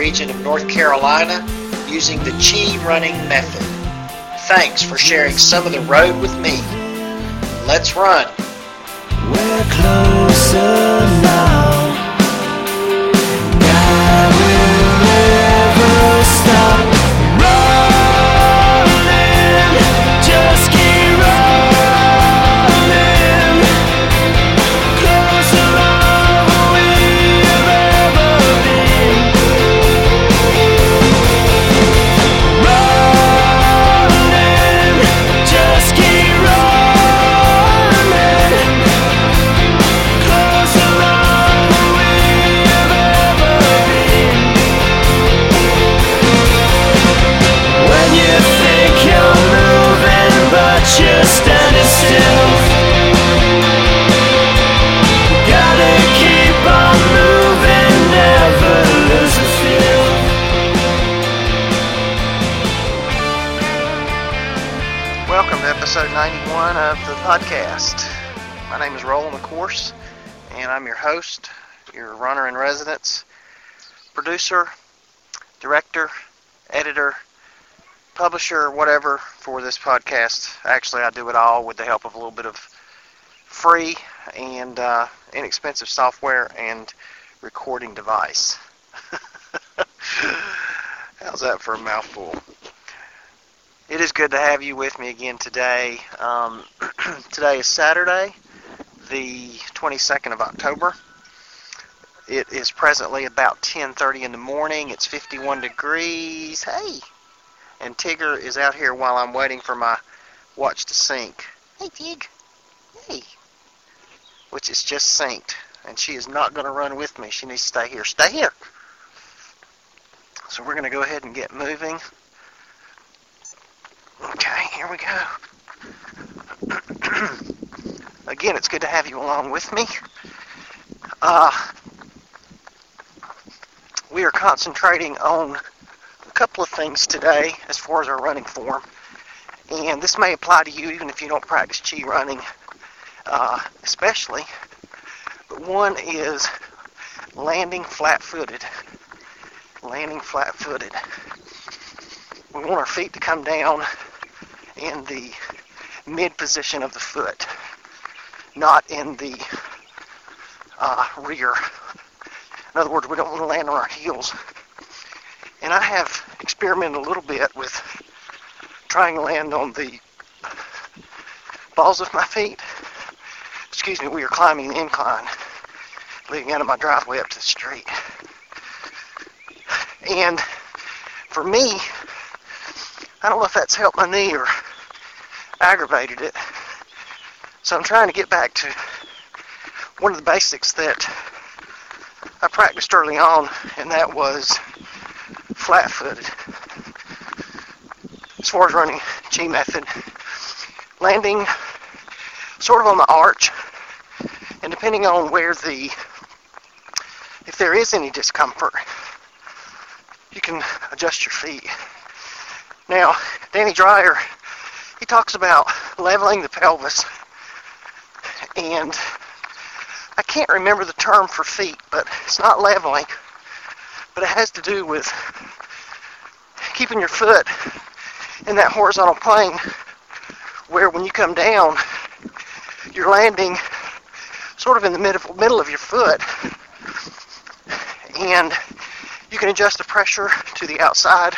region of North Carolina using the Chi running method. Thanks for sharing some of the road with me. Let's run. We're closer episode 91 of the podcast. My name is Roland, of course, and I'm your host, your runner in residence, producer, director, editor, publisher, whatever for this podcast. Actually, I do it all with the help of a little bit of free and uh, inexpensive software and recording device. How's that for a mouthful? It is good to have you with me again today. Um, today is Saturday, the 22nd of October. It is presently about 10:30 in the morning. It's 51 degrees. Hey, and Tigger is out here while I'm waiting for my watch to sync. Hey, Tig. Hey. Which is just synced, and she is not going to run with me. She needs to stay here. Stay here. So we're going to go ahead and get moving. Okay, here we go. Again, it's good to have you along with me. Uh, we are concentrating on couple of things today as far as our running form. And this may apply to you even if you don't practice chi running, uh, especially. But one is landing flat footed. Landing flat footed. We want our feet to come down in the mid position of the foot, not in the uh, rear. In other words, we don't want to land on our heels. And I have experimented a little bit with trying to land on the balls of my feet. Excuse me, we are climbing the incline leading out of my driveway up to the street. And for me, I don't know if that's helped my knee or aggravated it. So I'm trying to get back to one of the basics that I practiced early on, and that was flat footed. As far as running Chi method, landing sort of on the arch, and depending on where the, if there is any discomfort, you can adjust your feet. Now, Danny Dreyer, he talks about leveling the pelvis, and I can't remember the term for feet, but it's not leveling, but it has to do with keeping your foot in that horizontal plane where when you come down, you're landing sort of in the middle, middle of your foot. And you can adjust the pressure to the outside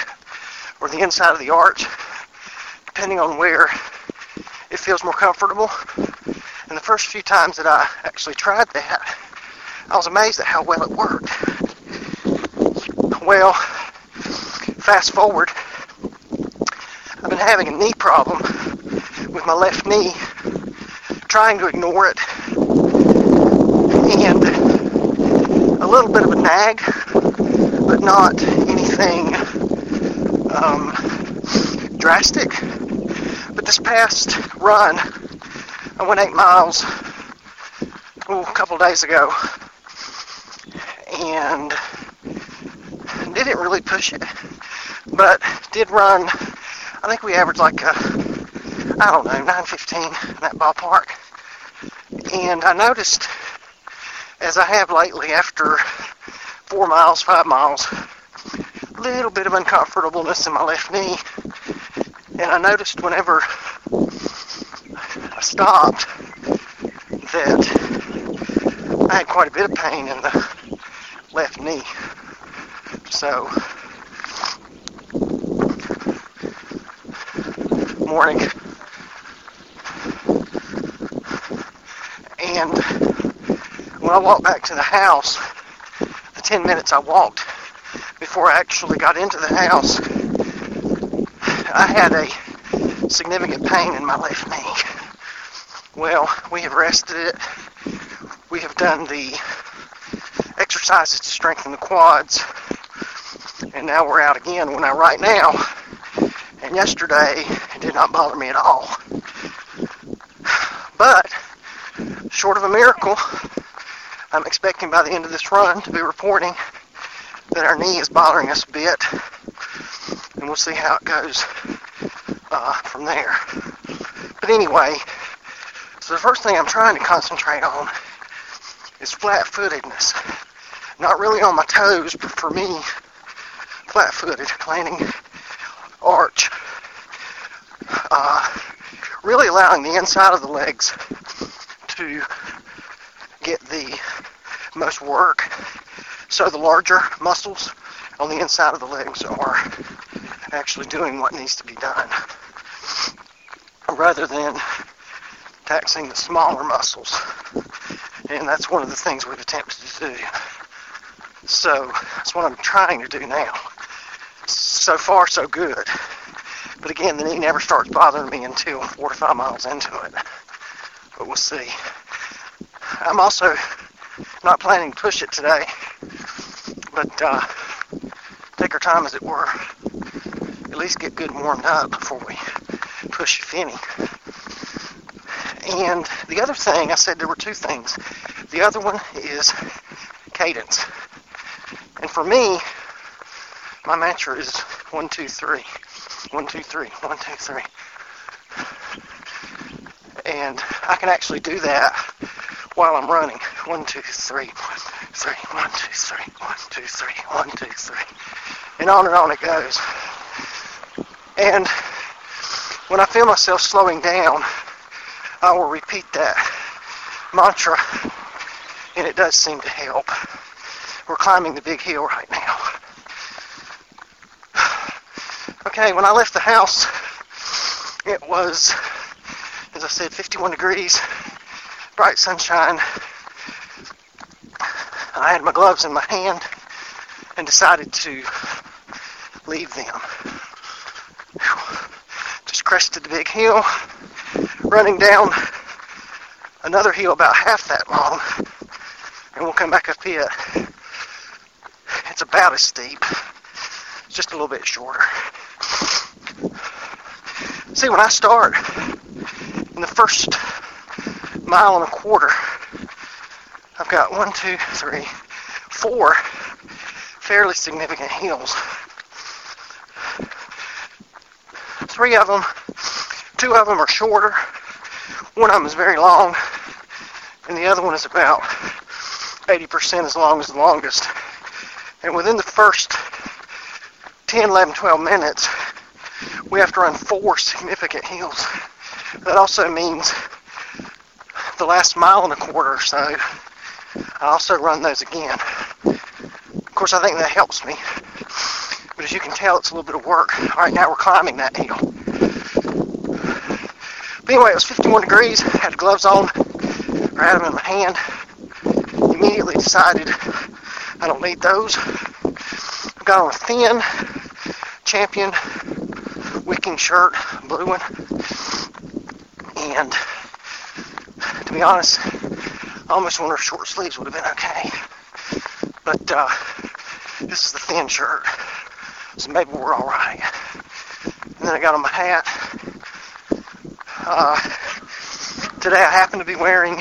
or the inside of the arch, depending on where it feels more comfortable. And And the first few times that I actually tried that, I was amazed at how well it worked. Well, fast forward, I've been having a knee problem with my left knee, trying to ignore it, and a little bit of a nag, but not anything um, drastic. But this past run, I went eight miles ooh, a couple days ago, and didn't really push it, but did run. I think we averaged like a, I don't know, 9:15 in that ballpark. And I noticed, as I have lately, after four miles, five miles, a little bit of uncomfortableness in my left knee. And I noticed whenever I stopped that I had quite a bit of pain in the left knee. So, morning. And when I walked back to the house, the 10 minutes I walked before I actually got into the house, I had a significant pain in my left knee. Well, we have rested it. We have done the exercises to strengthen the quads. And now we're out again when I right now. And yesterday did not bother me at all. But short of a miracle, I'm expecting by the end of this run to be reporting that our knee is bothering us a bit. And we'll see how it goes uh, from there. But anyway, so the first thing I'm trying to concentrate on is flat-footedness. Not really on my toes, but for me, flat-footed, landing arch. Uh, really allowing the inside of the legs to get the most work. So the larger muscles on the inside of the legs are actually doing what needs to be done rather than taxing the smaller muscles. And that's one of the things we've attempted to do. So that's what I'm trying to do now. So far, so good. But again, the knee never starts bothering me until four to five miles into it. But we'll see. I'm also not planning to push it today, but uh, take our time, as it were. At least get good and warmed up before we push any. And the other thing, I said there were two things. The other one is cadence. And for me, my mantra is one, two, three. One, two, three. One, two, three. And I can actually do that while I'm running. One, two, three. One, two, three. One, two, three. One, two, three. One, two, three. And on and on it goes. And when I feel myself slowing down, I will repeat that mantra, and it does seem to help. We're climbing the big hill right now. Okay, when I left the house, it was, as I said, 51 degrees, bright sunshine. I had my gloves in my hand and decided to leave them. Just crested the big hill, running down another hill about half that long, and we'll come back up here. It's about as steep, just a little bit shorter. See, when I start in the first mile and a quarter, I've got one, two, three, four fairly significant hills. Three of them, two of them are shorter. One of them is very long, and the other one is about 80% as long as the longest. And within the first 10, 11, 12 minutes, we have to run four significant hills. That also means the last mile and a quarter or so, I also run those again. Of course, I think that helps me. But as you can tell, it's a little bit of work. All right, now, we're climbing that hill. But anyway, it was 51 degrees, had gloves on, grabbed them in my hand. Immediately decided I don't need those. I've got on a thin champion wicking shirt, blue one. And to be honest, I almost wonder if short sleeves would have been okay. But uh, this is the thin shirt, so maybe we're all right. And then I got on my hat. Uh, today I happen to be wearing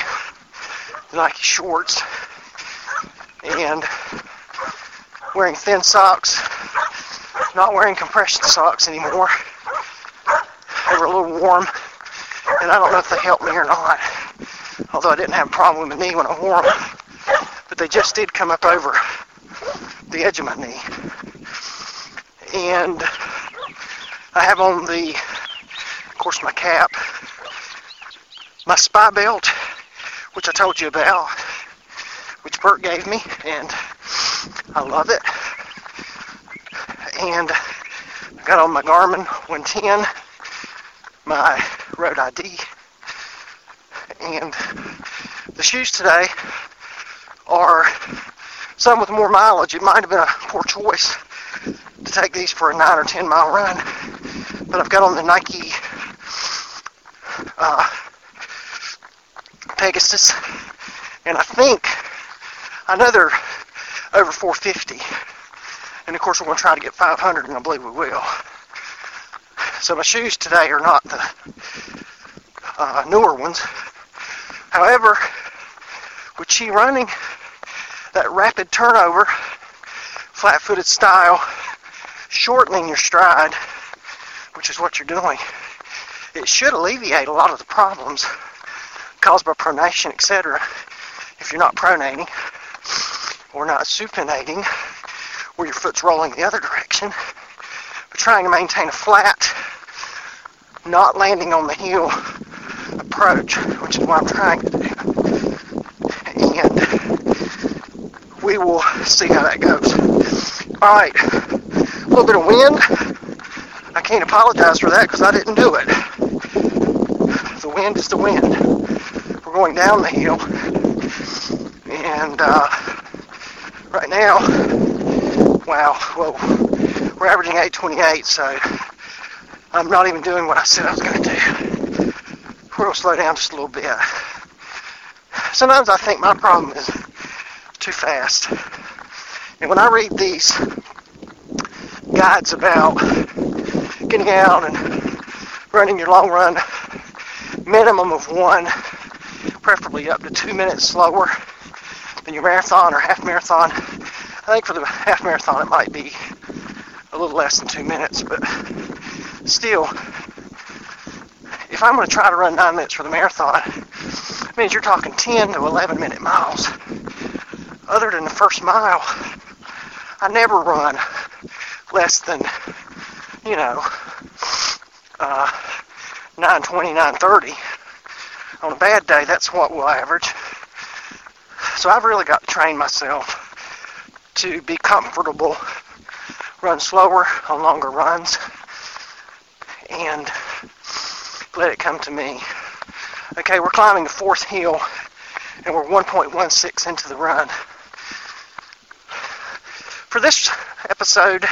Nike shorts and wearing thin socks, not wearing compression socks anymore. Were a little warm, and I don't know if they helped me or not. Although I didn't have a problem with my knee when I wore them, but they just did come up over the edge of my knee. And I have on the, of course, my cap, my SPIbelt, which I told you about, which Bert gave me, and I love it. And I got on my Garmin 110, my road ID, and the shoes today are some with more mileage. It might have been a poor choice to take these for a 9 or 10 mile run, but I've got on the Nike uh, Pegasus, and I think another over 450, and of course we're going to try to get 500, and I believe we will. So my shoes today are not the uh, newer ones. However, with Chi running, that rapid turnover, flat-footed style, shortening your stride, which is what you're doing, it should alleviate a lot of the problems caused by pronation, etc. If you're not pronating or not supinating, where your foot's rolling the other direction, but trying to maintain a flat, not landing on the hill approach, which is what I'm trying to do. And we will see how that goes. All right, a little bit of wind. I can't apologize for that because I didn't do it. The wind is the wind. We're going down the hill, and uh, right now, wow, whoa, we're averaging 828, so I'm not even doing what I said I was going to do. We're going to slow down just a little bit. Sometimes I think my problem is too fast. And when I read these guides about getting out and running your long run, minimum of one, preferably up to two minutes slower than your marathon or half marathon. I think for the half marathon it might be a little less than two minutes, but still, if I'm going to try to run nine minutes for the marathon, it means you're talking 10 to 11 minute miles. Other than the first mile, I never run less than, you know, uh, 920, 930. On a bad day, that's what we'll average. So I've really got to train myself to be comfortable, run slower on longer runs, and let it come to me. Okay, we're climbing the fourth hill, and we're 1.16 into the run. For this episode,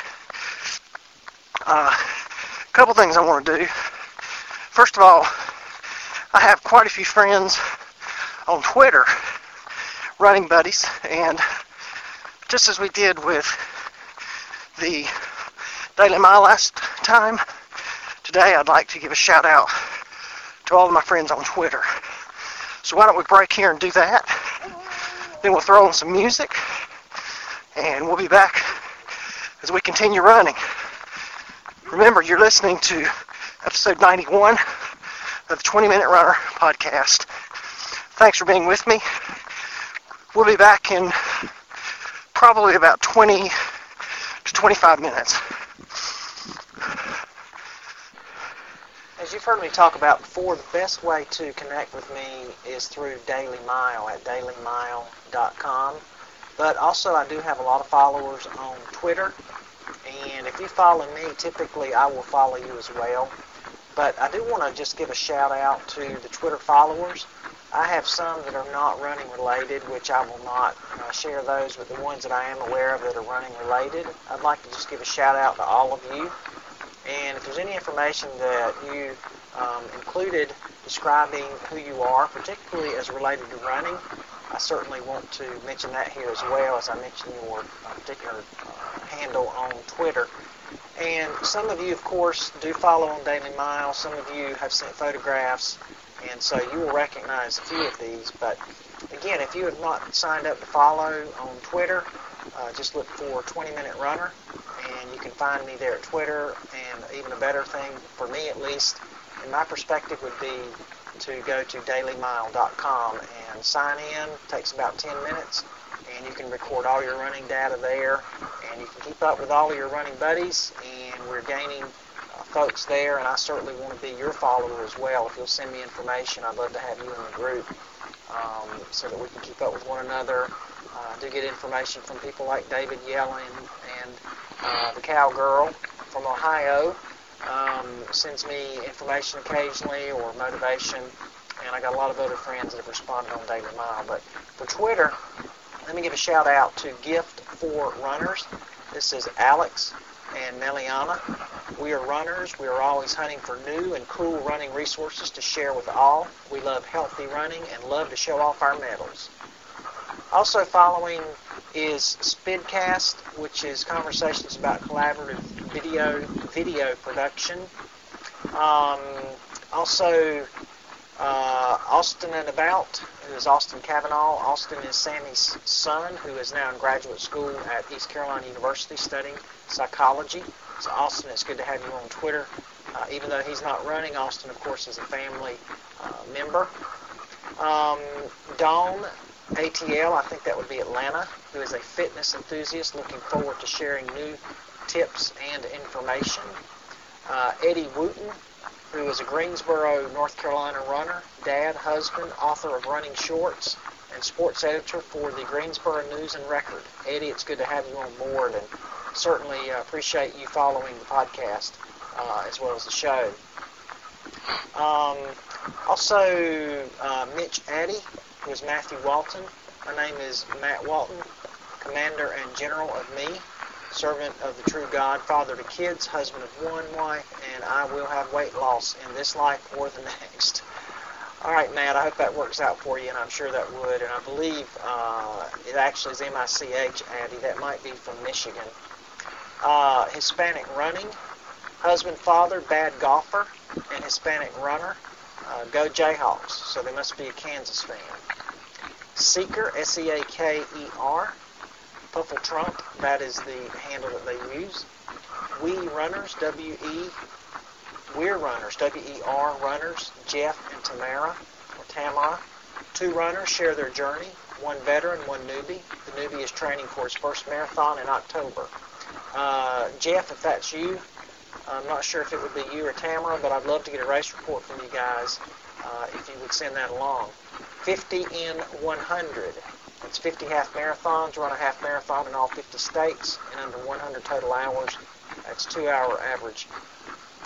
uh, a couple things I want to do. First of all, I have quite a few friends on Twitter, running buddies, and just as we did with the Daily Mile last time, today I'd like to give a shout out to all of my friends on Twitter. So why don't we break here and do that? Then we'll throw in some music, and we'll be back as we continue running. Remember, you're listening to episode 91 of the 20 Minute Runner podcast. Thanks for being with me. We'll be back in probably about 20 to 25 minutes. You've heard me talk about before, the best way to connect with me is through Daily Mile at dailymile.com. But also, I do have a lot of followers on Twitter. And if you follow me, typically I will follow you as well. But I do want to just give a shout out to the Twitter followers. I have some that are not running related, which I will not uh, share those, but the ones that I am aware of that are running related, I'd like to just give a shout out to all of you. And if there's any information that you um, included describing who you are, particularly as related to running, I certainly want to mention that here as well as I mention your uh, particular uh, handle on Twitter. And some of you, of course, do follow on Daily Mile. Some of you have sent photographs, and so you will recognize a few of these. But again, if you have not signed up to follow on Twitter, uh, just look for 20 Minute Runner, and you can find me there at Twitter. And even a better thing, for me at least, in my perspective, would be to go to dailymile.com and sign in. It takes about 10 minutes, and you can record all your running data there, and you can keep up with all of your running buddies, and we're gaining uh, folks there, and I certainly want to be your follower as well. If you'll send me information, I'd love to have you in the group um, so that we can keep up with one another. Uh, do get information from people like David Yellen and uh, the Cowgirl from Ohio um, sends me information occasionally or motivation, and I got a lot of other friends that have responded on Daily Mile. But for Twitter, let me give a shout out to Gift for Runners. This is Alex and Meliana. We are runners. We are always hunting for new and cool running resources to share with all. We love healthy running and love to show off our medals. Also following is Spidcast, which is conversations about collaborative video video production. Um, also, uh, Austin and About, who is Austin Cavanaugh. Austin is Sammy's son, who is now in graduate school at East Carolina University studying psychology. So, Austin, it's good to have you on Twitter. Uh, even though he's not running, Austin, of course, is a family uh, member. Um, Dawn ATL, I think that would be Atlanta, who is a fitness enthusiast looking forward to sharing new tips and information. Uh, Eddie Wooten, who is a Greensboro, North Carolina runner, dad, husband, author of Running Shorts, and sports editor for the Greensboro News and Record. Eddie, it's good to have you on board, and certainly uh, appreciate you following the podcast uh, as well as the show. Um, also, uh, Mitch Addy, who is Matthew Walton. My name is Matt Walton, Commander and General of me, servant of the true God, father to kids, husband of one wife, and I will have weight loss in this life or the next. All right, Matt, I hope that works out for you, and I'm sure that would. And I believe uh, it actually is M-I-C-H, Addy. That might be from Michigan. Uh, Hispanic running, husband, father, bad golfer, and Hispanic runner. Uh, go Jayhawks. So they must be a Kansas fan. Seeker, S-E-A-K-E-R. Puffle Trump, that is the handle that they use. We Runners, W-E, We're Runners, W-E-R Runners, Jeff and Tamara, or Tamara. Two runners share their journey, one veteran, one newbie. The newbie is training for his first marathon in October. Uh, Jeff, if that's you, I'm not sure if it would be you or Tamara, but I'd love to get a race report from you guys uh, if you would send that along. 50 in 100. It's 50 half marathons, run a half marathon in all 50 states in under 100 total hours. That's two-hour average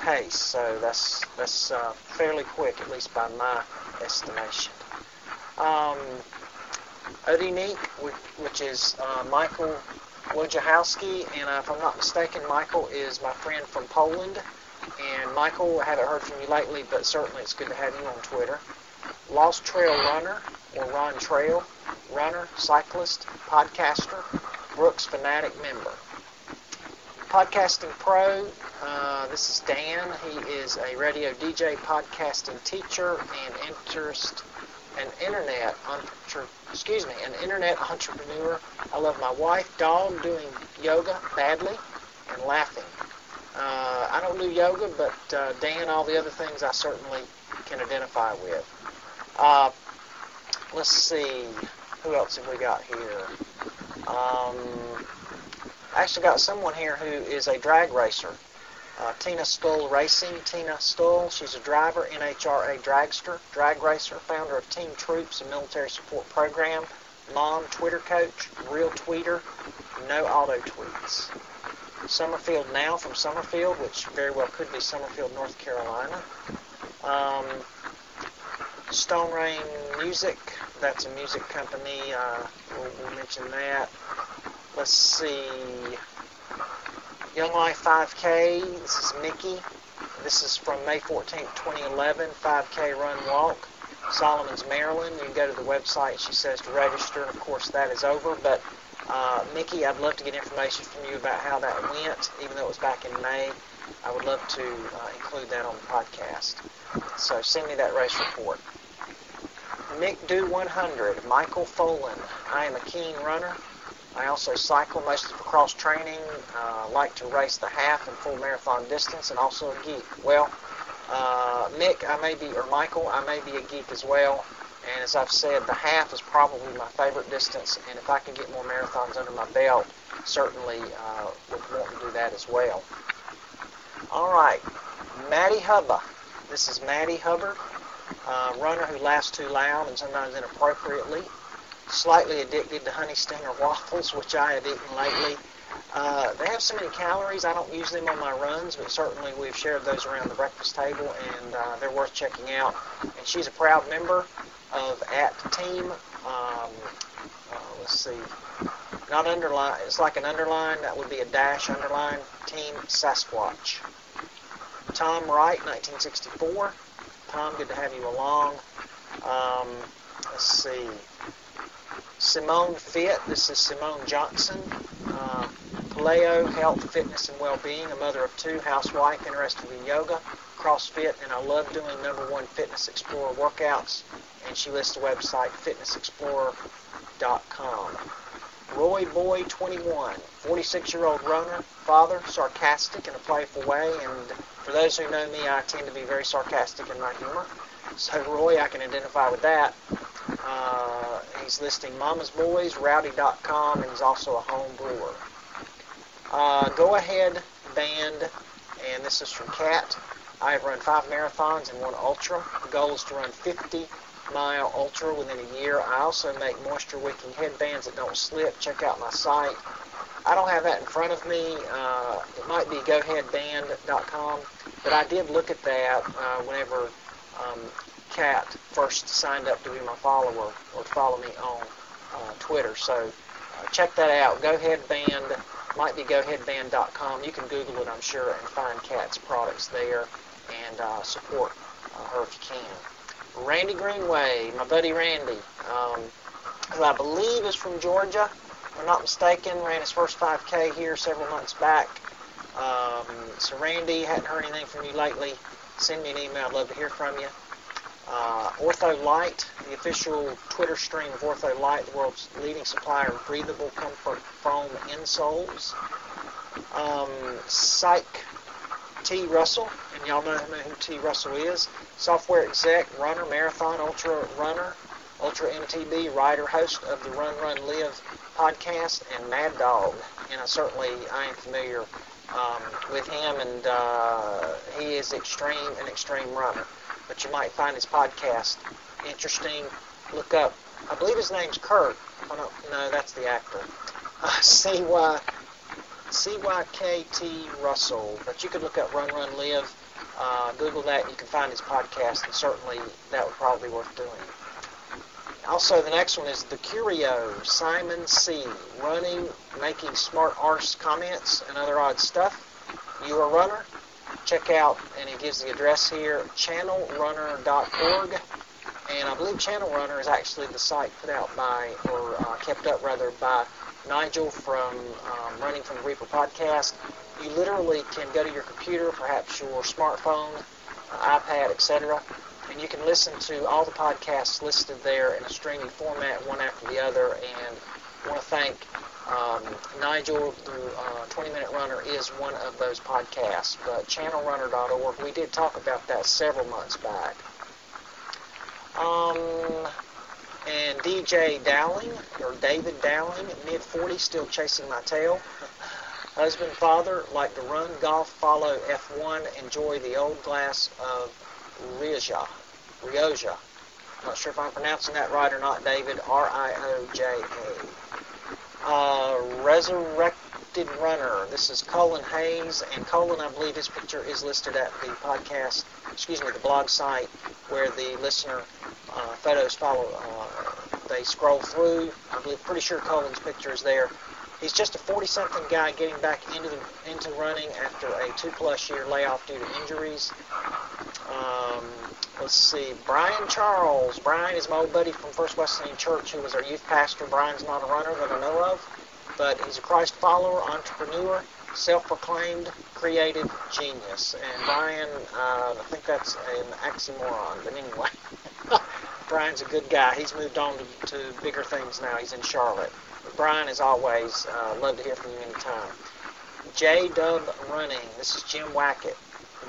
pace, so that's that's uh, fairly quick, at least by my estimation. Um, Odinik, which is uh, Michael Wojciechowski, and uh, if I'm not mistaken, Michael is my friend from Poland. And Michael, I haven't heard from you lately, but certainly it's good to have you on Twitter. Lost Trail Runner, or Ron Trail, runner, cyclist, podcaster, Brooks Fanatic member. Podcasting Pro, uh, this is Dan. He is a radio DJ, podcasting teacher, and interest an internet excuse me, an internet entrepreneur. I love my wife, dog, doing yoga badly, and laughing. Uh, I don't do yoga, but uh, Dan, all the other things I certainly can identify with. Uh, let's see, who else have we got here? Um, I actually got someone here who is a drag racer. Uh, Tina Stull Racing. Tina Stull, she's a driver, NHRA dragster, drag racer, founder of Team Troops, a military support program, mom, Twitter coach, real tweeter, no auto tweets. Summerfield Now from Summerfield, which very well could be Summerfield, North Carolina. Um, Stone Rain Music, that's a music company. Uh, we'll, we'll mention that. Let's see. Young Life 5K, this is Mickey. This is from May 14, 2011, 5K Run Walk. Solomons, Maryland. You can go to the website, she says, to register. And of course, that is over. But uh, Mickey, I'd love to get information from you about how that went, even though it was back in May. I would love to uh, include that on the podcast. So send me that race report. Nick Do 100, Michael Folan. I am a keen runner. I also cycle mostly for cross training, uh, like to race the half and full marathon distance, and also a geek. Well, uh, Mick, I may be, or Michael, I may be a geek as well. And as I've said, the half is probably my favorite distance, and if I can get more marathons under my belt, certainly uh, would want to do that as well. All right, Maddie Hubba. This is Maddie Hubbard, uh, runner who laughs too loud and sometimes inappropriately. Slightly addicted to honey stinger waffles, which I have eaten lately. Uh, they have so many calories. I don't use them on my runs, but certainly we've shared those around the breakfast table, and uh, they're worth checking out. And she's a proud member of at Team. Um, uh, let's see, not underline. It's like an underline. That would be a dash underline. Team Sasquatch. Tom Wright, 1964. Tom, good to have you along. Um, let's see. Simone Fit. This is Simone Johnson. Uh, Paleo, health, fitness, and well-being. A mother of two, housewife, interested in yoga, CrossFit, and I love doing number one Fitness Explorer workouts. And she lists the website fitnessexplorer.com. Roy Boy 21, 46-year-old runner, father, sarcastic in a playful way, and for those who know me, I tend to be very sarcastic in my humor. So Roy, I can identify with that. Uh, he's listing Mama's Boys, Rowdy.com, and he's also a home brewer. Uh, Go Ahead Band, and this is from Cat. I have run five marathons and one ultra. The goal is to run 50 mile ultra within a year. I also make moisture wicking headbands that don't slip. Check out my site. I don't have that in front of me. Uh, it might be goheadband.com, but I did look at that uh, whenever um, Kat first signed up to be my follower or follow me on uh, Twitter. So uh, check that out. GoHeadBand might be GoHeadBand.com. You can Google it, I'm sure, and find Kat's products there and uh, support uh, her if you can. Randy Greenway, my buddy Randy, um, who I believe is from Georgia, if I'm not mistaken, ran his first 5K here several months back. Um, so Randy, hadn't heard anything from you lately. Send me an email. I'd love to hear from you. Uh, OrthoLite, the official Twitter stream of OrthoLite, the world's leading supplier of breathable comfort foam insoles. Um, Psych T. Russell, and y'all know who T. Russell is. Software exec, runner, marathon, ultra runner, ultra MTB, writer, host of the Run Run Live podcast, and Mad Dog. And I certainly I am familiar um, with him, and uh, he is extreme, an extreme runner. But you might find his podcast interesting. Look up, I believe his name's Kurt. No, that's the actor. Uh, C-Y, C-Y-K-T Russell. But you could look up Run Run Live. Uh, Google that, and you can find his podcast, and certainly that would probably be worth doing. Also, the next one is The Curio, Simon C. Running, making smart arse comments and other odd stuff. You are a runner? Check out, and he gives the address here, channelrunner.org. And I believe Channel Runner is actually the site put out by, or uh, kept up rather, by Nigel from um, Running from the Reaper podcast. You literally can go to your computer, perhaps your smartphone, uh, iPad, etc., and you can listen to all the podcasts listed there in a streaming format, one after the other. And I want to thank um, Nigel, the uh, 20 Minute Runner, is one of those podcasts. But channelrunner.org, we did talk about that several months back. Um, and DJ Dowling, or David Dowling, mid 40s, still chasing my tail. Husband, father, like to run, golf, follow F1, enjoy the old glass of Rioja. Rioja. Not sure if I'm pronouncing that right or not, David. R-I-O-J-A. Uh, resurrect, Gifted Runner. This is Colin Hayes, and Colin, I believe his picture is listed at the podcast, excuse me, the blog site where the listener uh, photos follow. Uh, they scroll through. I believe, pretty sure Colin's picture is there. He's just a 40-something guy getting back into the, into running after a two-plus year layoff due to injuries. Um, let's see, Brian Charles. Brian is my old buddy from First Wesleyan Church, who was our youth pastor. Brian's not a runner that I know of, but he's a Christ follower, entrepreneur, self-proclaimed creative genius. And Brian, uh, I think that's an oxymoron, but anyway. Brian's a good guy. He's moved on to, to bigger things now. He's in Charlotte. But Brian, as always, uh, love to hear from you anytime. J Dub Running. This is Jim Wackett.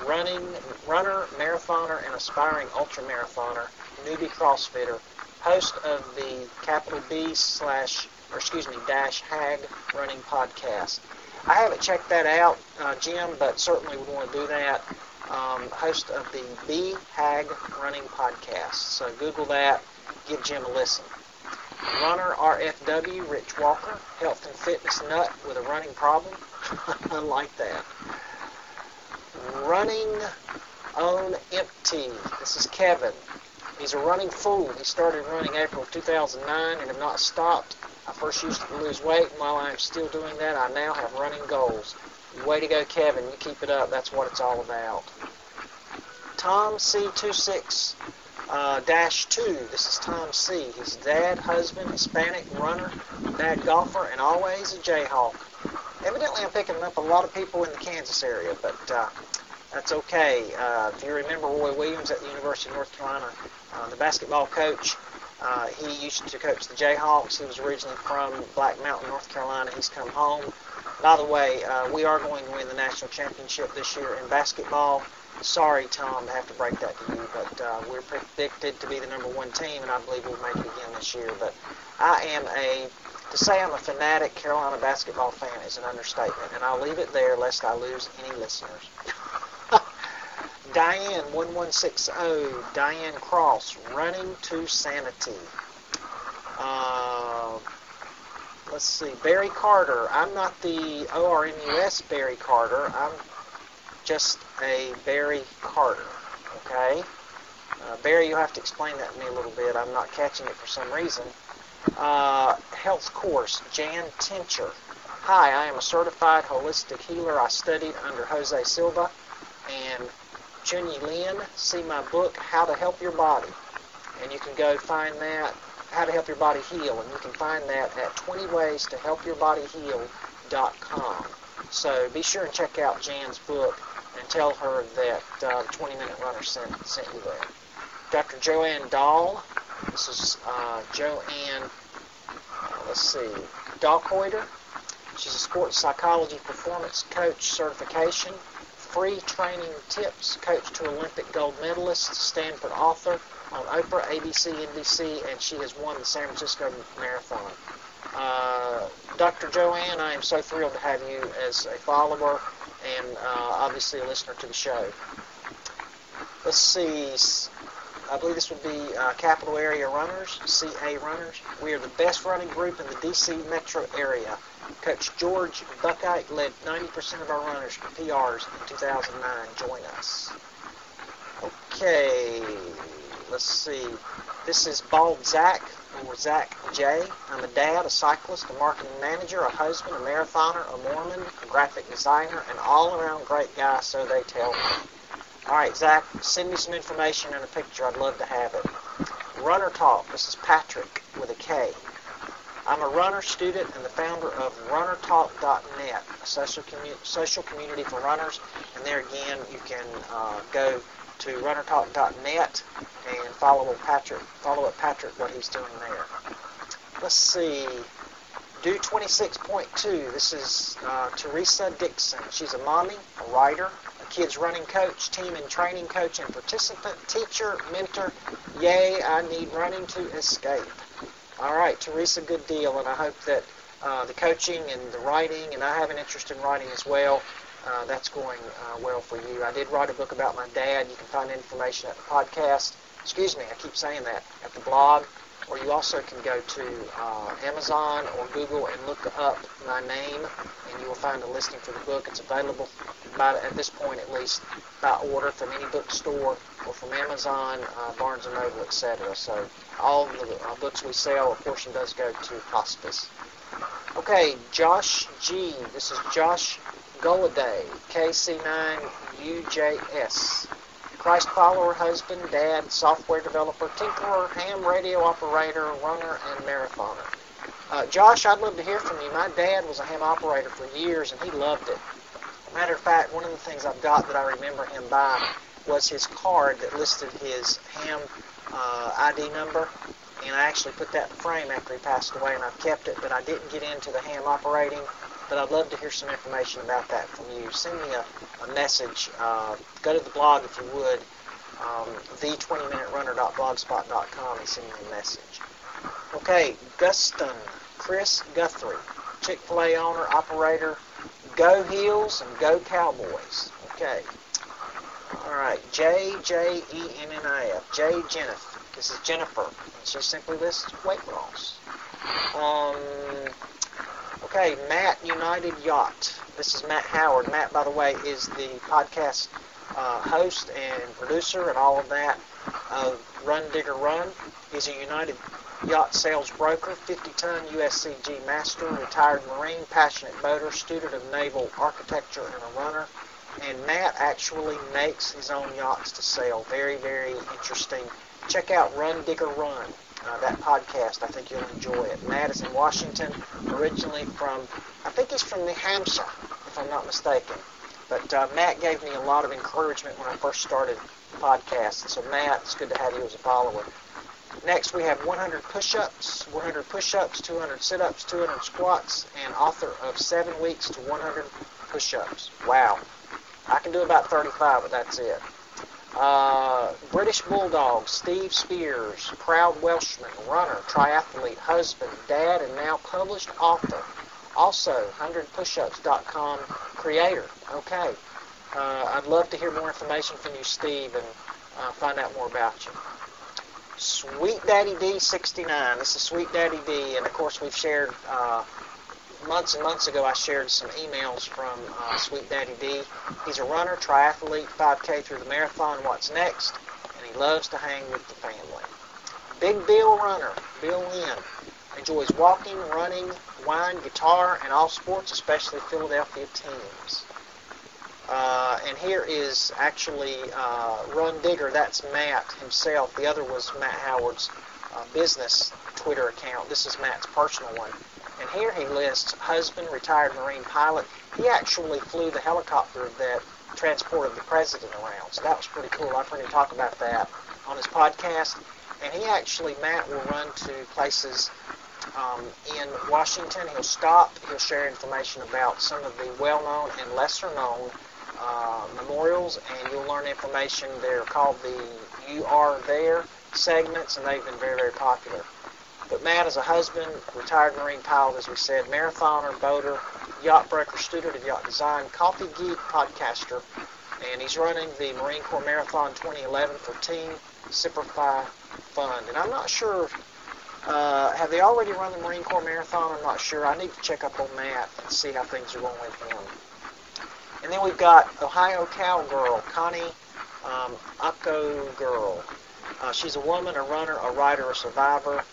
Running, runner, marathoner, and aspiring ultra marathoner, newbie CrossFitter, host of the capital B slash, or excuse me, dash Hag Running podcast. I haven't checked that out, uh, Jim, but certainly would want to do that um, host of the B Hag Running Podcast. So Google that, give Jim a listen. Runner RFW, Rich Walker, health and fitness nut with a running problem. I like that. Running on empty. This is Kevin. He's a running fool. He started running April 2009 and have not stopped. I first used to lose weight, and while I'm still doing that, I now have running goals. Way to go, Kevin. You keep it up. That's what it's all about. Tom C26 uh, dash 2. This is Tom C. He's dad, husband, Hispanic, runner, dad golfer, and always a Jayhawk. Evidently, I'm picking up a lot of people in the Kansas area, but uh, that's okay. Uh, if you remember Roy Williams at the University of North Carolina, uh, the basketball coach, uh, he used to coach the Jayhawks. He was originally from Black Mountain, North Carolina. He's come home. By the way, uh, we are going to win the national championship this year in basketball. Sorry, Tom, to have to break that to you, but uh, we're predicted to be the number one team, and I believe we'll make it again this year. But I am a, to say I'm a fanatic Carolina basketball fan is an understatement, and I'll leave it there lest I lose any listeners. Diane 1160, Diane Cross, running to sanity. Uh, let's see, Barry Carter. I'm not the ORMUS Barry Carter. I'm just a Barry Carter. Okay? Uh, Barry, you have to explain that to me a little bit. I'm not catching it for some reason. Uh, health course, Jan Tincher. Hi, I am a certified holistic healer. I studied under Jose Silva and Chunyi Lin. See my book, How to Help Your Body. And you can go find that, How to Help Your Body Heal. And you can find that at 20 ways to help your body heal.com. So be sure and check out Jan's book and tell her that uh, the 20 Minute Runner sent, sent you there. Dr. Joanne Dahl. This is uh, Joanne, uh, let's see, Dahlkoetter. She's a sports psychology performance coach certification. Free training tips, coach to Olympic gold medalist, Stanford author on Oprah, ABC, NBC, and she has won the San Francisco Marathon. Uh, Dr. Joanne, I am so thrilled to have you as a follower and uh, obviously a listener to the show. Let's see. I believe this would be uh, Capital Area Runners, CA Runners. We are the best running group in the D.C. metro area. Coach George Buckheit led 90% of our runners to PRs in 2009. Join us. Okay, let's see. This is Bald Zach, or Zach J. I'm a dad, a cyclist, a marketing manager, a husband, a marathoner, a Mormon, a graphic designer, an all-around great guy, so they tell me. All right, Zach, send me some information and a picture. I'd love to have it. Runner Talk. This is Patrick with a K. I'm a runner student and the founder of RunnerTalk.net, a social, commu- social community for runners. And there again, you can uh, go to RunnerTalk.net and follow up Patrick. Follow up Patrick what he's doing there. Let's see. Do 26.2. This is uh, Teresa Dixon. She's a mommy, a writer, a kids running coach, team and training coach, and participant, teacher, mentor. Yay, I need running to escape. All right, Teresa, good deal, and I hope that uh, the coaching and the writing, and I have an interest in writing as well, uh, that's going uh, well for you. I did write a book about my dad. You can find information at the podcast. Excuse me, I keep saying that. At the blog, or you also can go to uh, Amazon or Google and look up my name, and you will find a listing for the book. It's available by, at this point, at least, by order from any bookstore or from Amazon, uh, Barnes & Noble, etc. So all the books we sell, a portion does go to hospice. Okay, Josh G. This is Josh Gulliday, KC9UJS. Christ follower, husband, dad, software developer, tinkerer, ham radio operator, runner, and marathoner. Uh, Josh, I'd love to hear from you. My dad was a ham operator for years, and he loved it. Matter of fact, one of the things I've got that I remember him by was his card that listed his ham uh, ID number, and I actually put that in frame after he passed away, and I've kept it, but I didn't get into the ham operating but I'd love to hear some information about that from you. Send me a, a message. Uh, go to the blog if you would, um, the20minuterunner.blogspot.com and send me a message. Okay, Guston, Chris Guthrie, Chick-fil-A owner, operator, Go Heels and Go Cowboys. Okay. All right, J J E N N I F, J Jennifer. This is Jennifer. She simply lists weight loss. Um, Okay, Matt United Yacht. This is Matt Howard. Matt, by the way, is the podcast uh, host and producer and all of that of Run Digger Run. He's a United Yacht sales broker, 50-ton USCG master, retired Marine, passionate boater, student of naval architecture, and a runner. And Matt actually makes his own yachts to sell. Very, very interesting. Check out Run Digger Run uh, that podcast. I think you'll enjoy it. Matt is in Washington, originally from, I think he's from New Hampshire, if I'm not mistaken. But uh, Matt gave me a lot of encouragement when I first started the podcast. So, Matt, it's good to have you as a follower. Next, we have 100 push-ups, 100 push-ups, 200 sit-ups, 200 squats, and author of 7 Weeks to 100 Push-Ups. Wow. I can do about 35, but that's it. Uh, British Bulldog, Steve Speirs, proud Welshman, runner, triathlete, husband, dad, and now published author. Also, 100pushups.com creator. Okay. Uh, I'd love to hear more information from you, Steve, and uh, find out more about you. Sweet Daddy D69. This is Sweet Daddy D, and of course we've shared uh, months and months ago, I shared some emails from uh, Sweet Daddy D. He's a runner, triathlete, 5K through the marathon. What's next? And he loves to hang with the family. Big Bill runner, Bill Lynn, enjoys walking, running, wine, guitar, and all sports, especially Philadelphia teams. Uh, and here is actually uh, Run Digger. That's Matt himself. The other was Matt Howard's uh, business Twitter account. This is Matt's personal one. And here he lists husband, retired Marine pilot. He actually flew the helicopter that transported the president around. So that was pretty cool. I've heard him talk about that on his podcast. And he actually, Matt, will run to places um, in Washington. He'll stop. He'll share information about some of the well-known and lesser-known uh, memorials, and you'll learn information. They're called the "You Are There" segments, and they've been very, very popular. But Matt is a husband, retired Marine pilot, as we said, marathoner, boater, yacht breaker, student of yacht design, coffee geek, podcaster, and he's running the Marine Corps Marathon 2011 for Team Simplify Fund. And I'm not sure, uh, have they already run the Marine Corps Marathon? I'm not sure. I need to check up on Matt and see how things are going with him. And then we've got Ohio Cowgirl, Connie um, Ucko Girl. Uh, she's a woman, a runner, a writer, a survivor.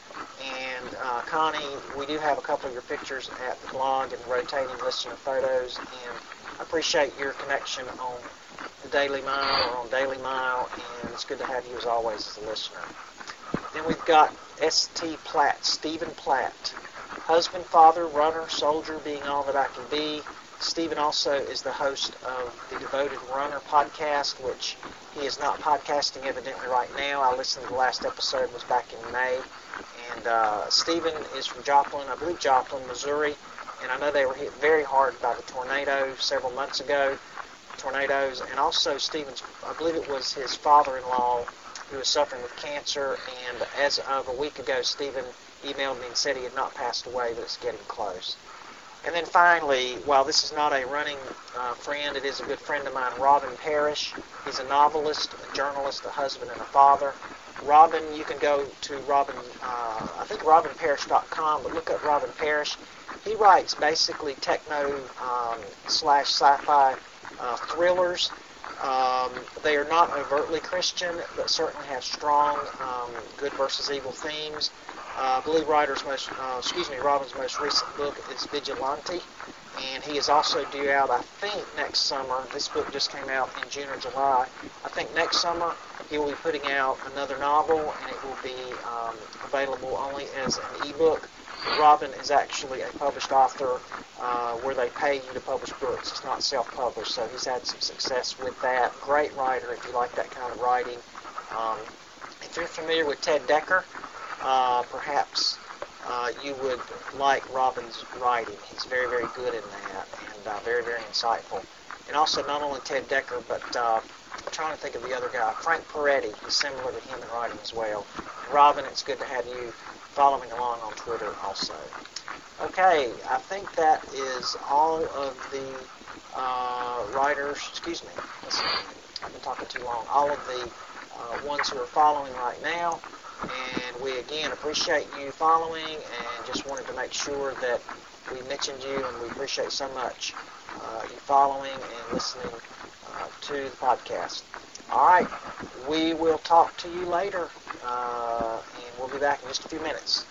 And uh, Connie, we do have a couple of your pictures at the blog and rotating listener photos, and I appreciate your connection on the Daily Mile or on Daily Mile, and it's good to have you as always as a listener. Then we've got S.T. Platt, Stephen Platt, husband, father, runner, soldier, being all that I can be. Stephen also is the host of the Devoted Runner podcast, which he is not podcasting evidently right now. I listened to the last episode was back in May. And uh, Stephen is from Joplin, I believe Joplin, Missouri. And I know they were hit very hard by the tornado several months ago, tornadoes. And also Stephen's, I believe it was his father-in-law who was suffering with cancer. And as of a week ago, Stephen emailed me and said he had not passed away, but it's getting close. And then finally, while this is not a running uh, friend, it is a good friend of mine, Robin Parrish. He's a novelist, a journalist, a husband, and a father. Robin, you can go to Robin, uh, I think robinparrish.com, but look up Robin Parrish. He writes basically techno um, slash sci-fi uh, thrillers. Um, they are not overtly Christian, but certainly have strong um, good versus evil themes. Uh, I believe Ryder's most, uh, excuse me, Robin's most recent book is Vigilante, and he is also due out, I think, next summer. This book just came out in June or July. I think next summer he will be putting out another novel, and it will be um, available only as an ebook. Robin is actually a published author uh, where they pay you to publish books. It's not self-published, so he's had some success with that. Great writer if you like that kind of writing. Um, if you're familiar with Ted Dekker, uh, perhaps uh, you would like Robin's writing. He's very, very good in that and uh, very, very insightful. And also not only Ted Dekker, but uh, trying to think of the other guy, Frank Peretti. He's similar to him in writing as well. Robin, it's good to have you following along on Twitter also. Okay, I think that is all of the uh, writers, excuse me, I've been talking too long, all of the uh, ones who are following right now. And we again appreciate you following and just wanted to make sure that we mentioned you and we appreciate so much uh, you following and listening to the podcast. All right, we will talk to you later, uh, and we'll be back in just a few minutes.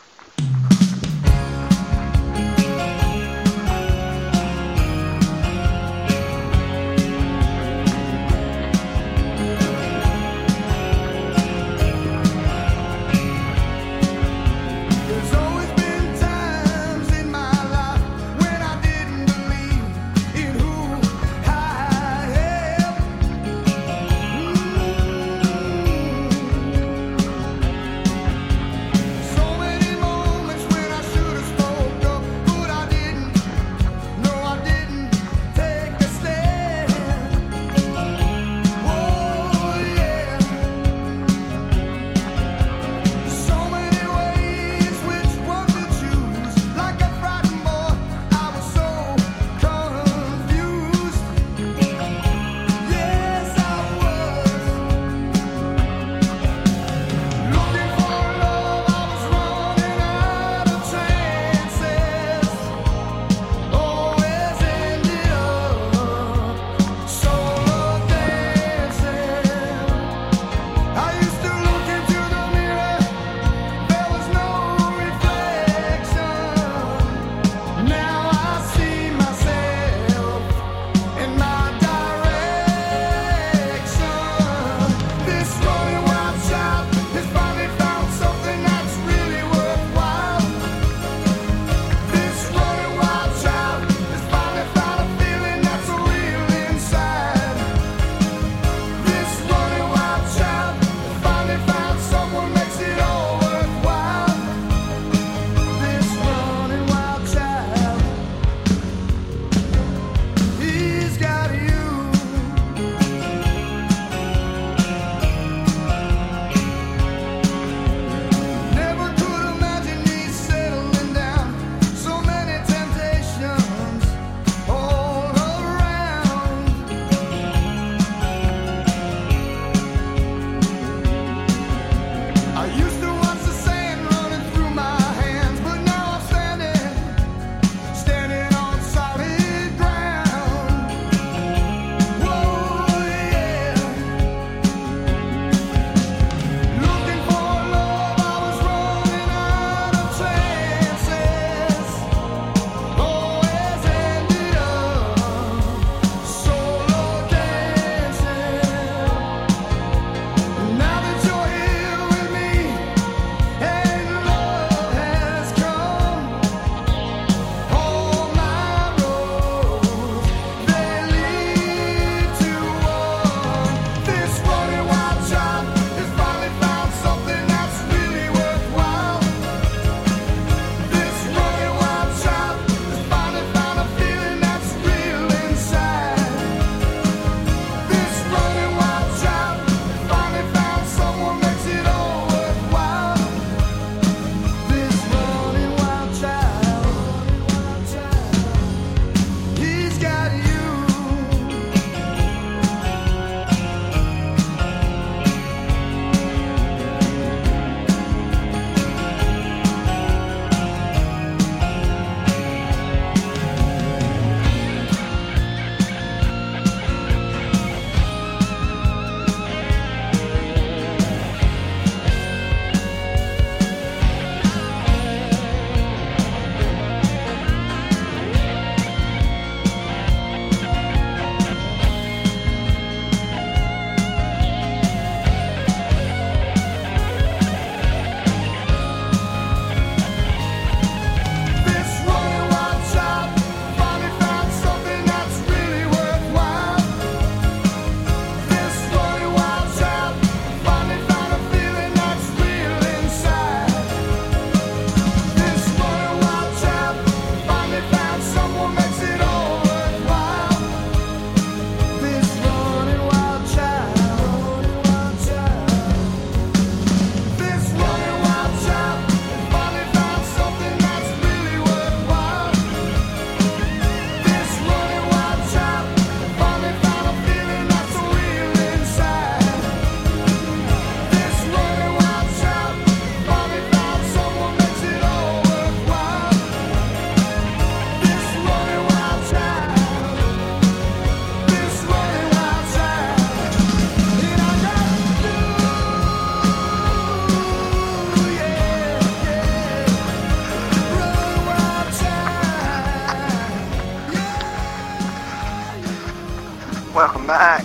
Back.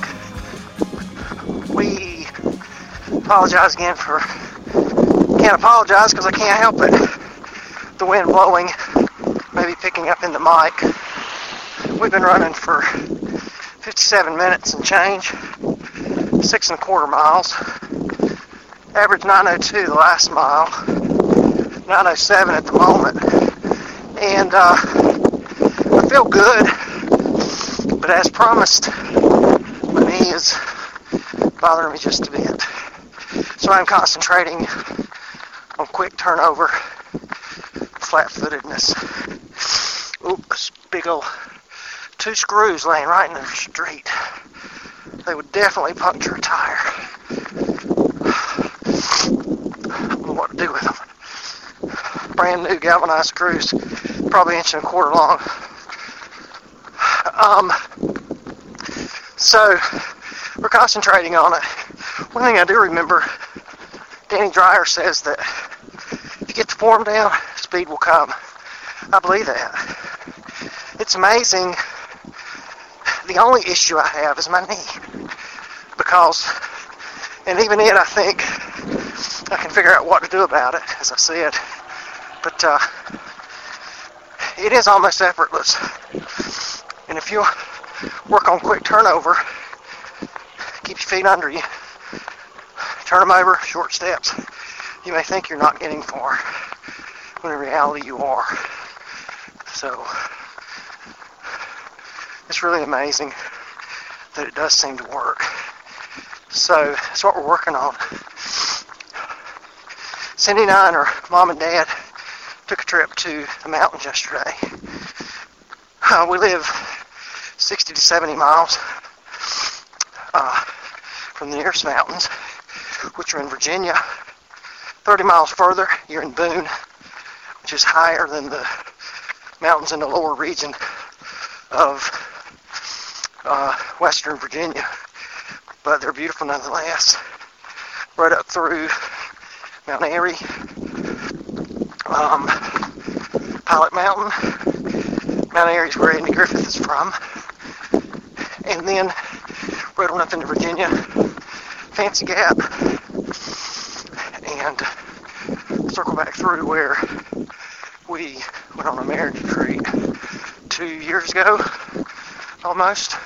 We apologize again for. Can't apologize because I can't help it. The wind blowing, maybe picking up in the mic. We've been running for 57 minutes and change, six and a quarter miles. Average 902 the last mile, 907 at the moment. And uh, I feel good, but as promised, is bothering me just a bit. So I'm concentrating on quick turnover, flat footedness. Oops, big old two screws laying right in the street. They would definitely puncture a tire. I don't know what to do with them. Brand new galvanized screws, probably inch and a quarter long. Um, so we're concentrating on it. One thing I do remember, Danny Dreyer says that if you get the form down, speed will come. I believe that. It's amazing. The only issue I have is my knee. Because, and even it, I think, I can figure out what to do about it, as I said. But uh, it is almost effortless. And if you work on quick turnover, keep your feet under you, turn them over, short steps, you may think you're not getting far, when in reality you are. So, it's really amazing that it does seem to work. So, that's what we're working on. Cindy and I and her mom and dad took a trip to the mountains yesterday. Uh, we live 60 to 70 miles uh, from the nearest mountains, which are in Virginia. 30 miles further, you're in Boone, which is higher than the mountains in the lower region of uh, western Virginia. But they're beautiful nonetheless. Right up through Mount Airy, um, Pilot Mountain. Mount Airy is where Andy Griffith is from. And then right on up into Virginia, Fancy Gap, and circle back through where we went on a marriage retreat two years ago, almost,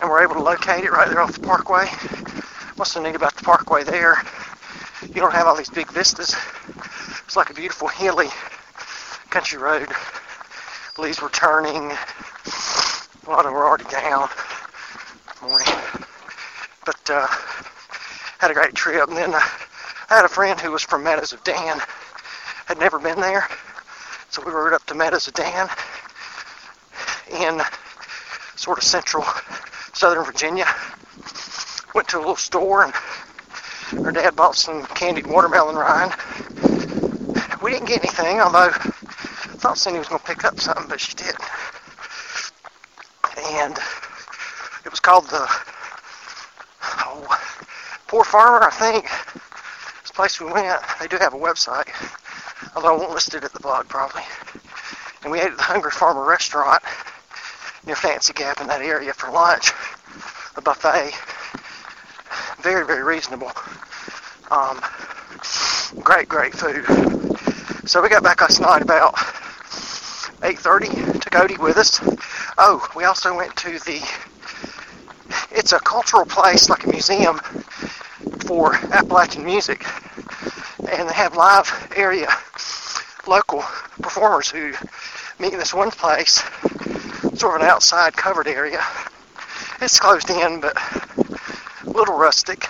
and we're able to locate it right there off the parkway. What's so neat about the parkway there? You don't have all these big vistas. It's like a beautiful hilly country road. Leaves were turning. A lot of them were already down. Morning. But uh, had a great trip. And then uh, I had a friend who was from Meadows of Dan. Had never been there. So we rode up to Meadows of Dan in sort of central southern Virginia. Went to a little store and her dad bought some candied watermelon rind. We didn't get anything, although I thought Cindy was going to pick up something, but she didn't. And it was called the Poor Farmer, I think. This place we went, they do have a website, although I won't list it at the blog probably. And we ate at the Hungry Farmer restaurant near Fancy Gap in that area for lunch, a buffet. Very, very reasonable. Um, great, great food. So we got back last night about 8.30. Took Odie with us. Oh, we also went to the, it's a cultural place, like a museum for Appalachian music. And they have live area local performers who meet in this one place, sort of an outside covered area. It's closed in, but a little rustic.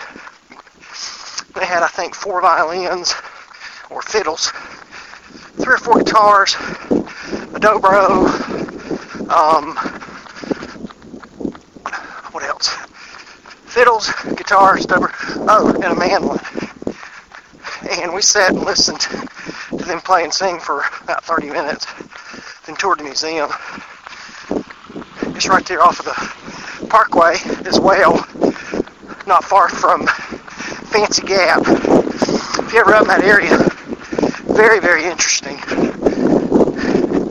They had, I think, four violins or fiddles, three or four guitars, a dobro, um, what else? Fiddles, guitars, dobro, oh, and a mandolin. And we sat and listened to them play and sing for about 30 minutes, then toured the museum. It's right there off of the parkway as well, not far from Fancy Gap. If you ever up in that area, very, very interesting.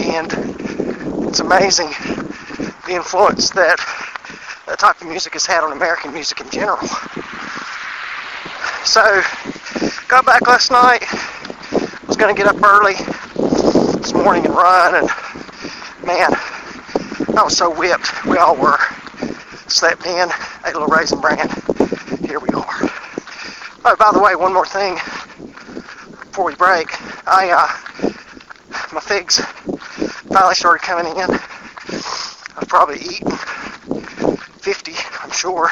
And it's amazing the influence that type of music has had on American music in general. So, got back last night. Was gonna get up early this morning and run, and man, I was so whipped. We all were. Slept in, ate a little raisin bran. Here we are. Oh, by the way, one more thing before we break. I uh, my figs finally started coming in. I've probably eaten 50, I'm sure.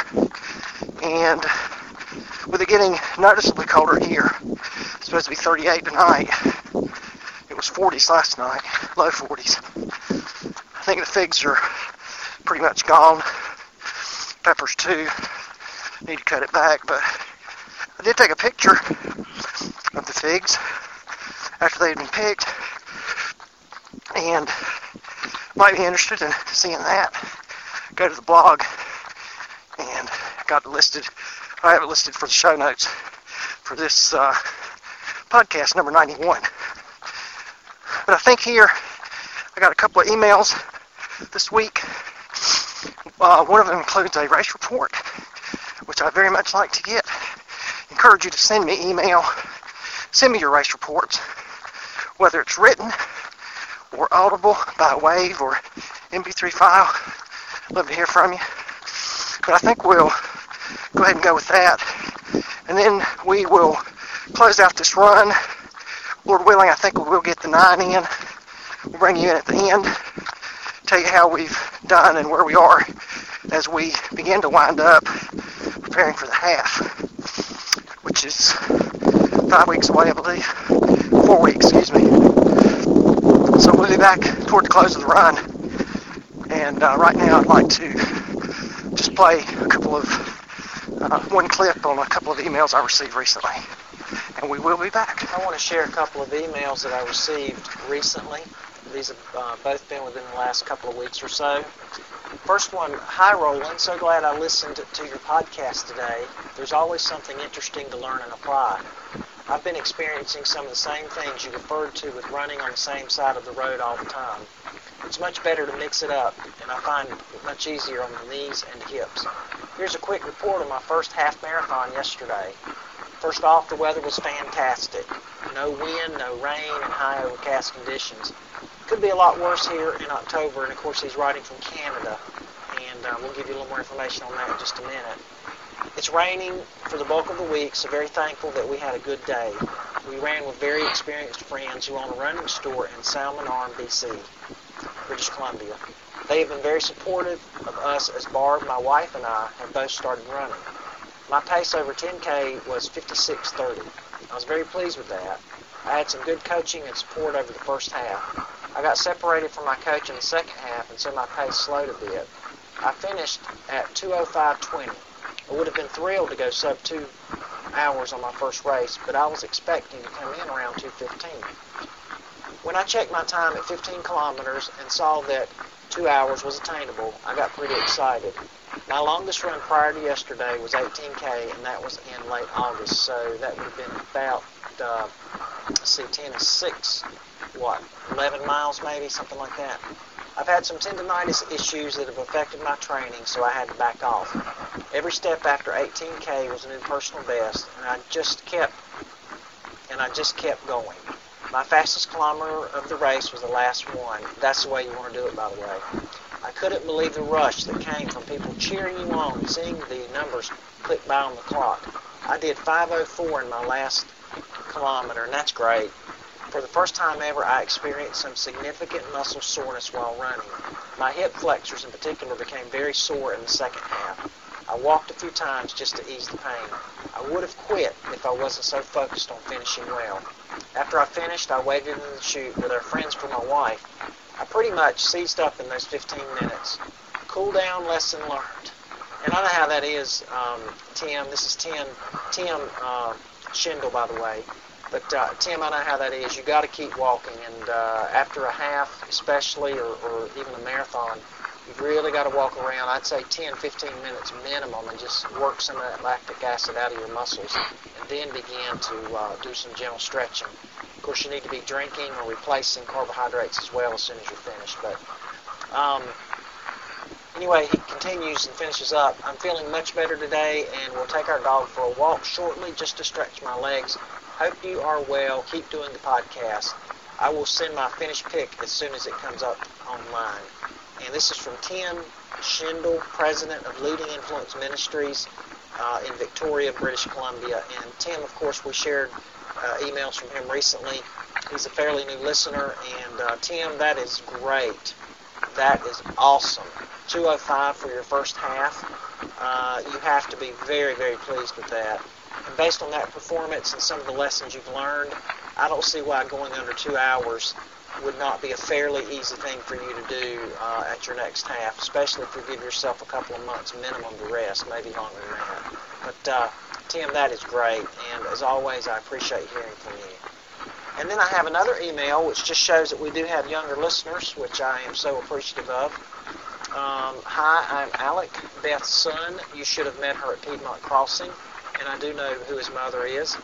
And with it getting noticeably colder here, it's supposed to be 38 tonight. It was 40s last night, low 40s. I think the figs are pretty much gone. Peppers too. Need to cut it back, but I did take a picture of the figs after they had been picked, and might be interested in seeing that. Go to the blog got listed. I have it listed for the show notes for this uh, podcast number 91. But I think here I got a couple of emails this week. Uh, one of them includes a race report, which I very much like to get. Encourage you to send me email. Send me your race reports, whether it's written or audible by wave or MP3 file. Love to hear from you. But I think we'll go ahead and go with that. And then we will close out this run. Lord willing, I think we will get the nine in. We'll bring you in at the end, tell you how we've done and where we are as we begin to wind up preparing for the half, which is five weeks away, I believe. Four weeks, excuse me. So we'll be back toward the close of the run. And uh, right now, I'd like to just play a couple of uh, one clip on a couple of emails I received recently, and we will be back. I want to share a couple of emails that I received recently. These have uh, both been within the last couple of weeks or so. First one, hi Roland, so glad I listened to your podcast today. There's always something interesting to learn and apply. I've been experiencing some of the same things you referred to with running on the same side of the road all the time. It's much better to mix it up, and I find it much easier on the knees and hips. Here's a quick report on my first half marathon yesterday. First off, the weather was fantastic. No wind, no rain, and high overcast conditions. Could be a lot worse here in October, and of course he's writing from Canada, and uh, we'll give you a little more information on that in just a minute. It's raining for the bulk of the week, so very thankful that we had a good day. We ran with very experienced friends who own a running store in Salmon Arm, BC, British Columbia. They have been very supportive of us as Barb, my wife, and I have both started running. My pace over 10K was 56.30. I was very pleased with that. I had some good coaching and support over the first half. I got separated from my coach in the second half, and so my pace slowed a bit. I finished at 205.20. I would have been thrilled to go sub two hours on my first race, but I was expecting to come in around 215. When I checked my time at 15 kilometers and saw that two hours was attainable, I got pretty excited. My longest run prior to yesterday was 18K, and that was in late August, so that would have been about, uh, see, 10 is 6, what, 11 miles maybe, something like that. I've had some tendonitis issues that have affected my training, so I had to back off. Every step after 18K was a new personal best, and I just kept, and I just kept going. My fastest kilometer of the race was the last one. That's the way you want to do it, by the way. I couldn't believe the rush that came from people cheering you on, seeing the numbers click by on the clock. I did 5:04 in my last kilometer, and that's great. For the first time ever, I experienced some significant muscle soreness while running. My hip flexors, in particular, became very sore in the second half. I walked a few times just to ease the pain. I would have quit if I wasn't so focused on finishing well. After I finished, I waited in the chute with our friends for my wife. I pretty much seized up in those 15 minutes. Cool down, lesson learned. And I know how that is, um, Tim. This is Tim, Tim uh, Schindel, by the way. But uh, Tim, I know how that is. You got to keep walking, and uh, after a half, especially, or, or even a marathon, you've really got to walk around. I'd say 10, 15 minutes minimum, and just work some of that lactic acid out of your muscles, and then begin to uh, do some gentle stretching. Of course, you need to be drinking or replacing carbohydrates as well as soon as you're finished. But um, Anyway, he continues and finishes up. I'm feeling much better today and we'll take our dog for a walk shortly just to stretch my legs. Hope you are well. Keep doing the podcast. I will send my finished pick as soon as it comes up online. And this is from Tim Schindel, president of Leading Influence Ministries uh, in Victoria, British Columbia. And Tim, of course, we shared uh, emails from him recently. He's a fairly new listener. And uh, Tim, that is great. That is awesome. 205 for your first half. Uh, you have to be very, very pleased with that. And based on that performance and some of the lessons you've learned, I don't see why going under two hours would not be a fairly easy thing for you to do uh, at your next half, especially if you give yourself a couple of months minimum to rest, maybe longer than that. But uh, Tim, that is great, and as always, I appreciate hearing from you. And then I have another email which just shows that we do have younger listeners, which I am so appreciative of. Um, hi, I'm Alec, Beth's son. You should have met her at Piedmont Crossing, and I do know who his mother is.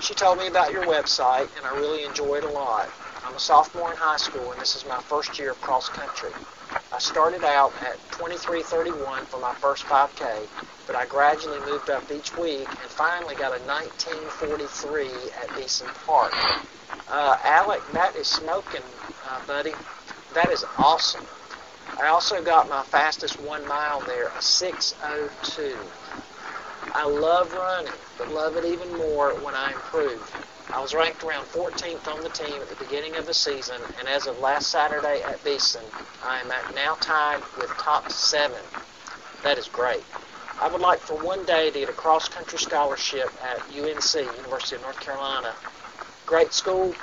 She told me about your website, and I really enjoy it a lot. I'm a sophomore in high school, and this is my first year of cross country. I started out at 23:31 for my first 5K, but I gradually moved up each week, and finally got a 1943 at Beeson Park. Uh, Alec, that is smoking, uh, buddy. That is awesome. I also got my fastest one mile there, a 6:02. I love running, but love it even more when I improve. I was ranked around 14th on the team at the beginning of the season, and as of last Saturday at Beeson, I am now tied with top seven. That is great. I would like for one day to get a cross country scholarship at UNC, University of North Carolina. Great school,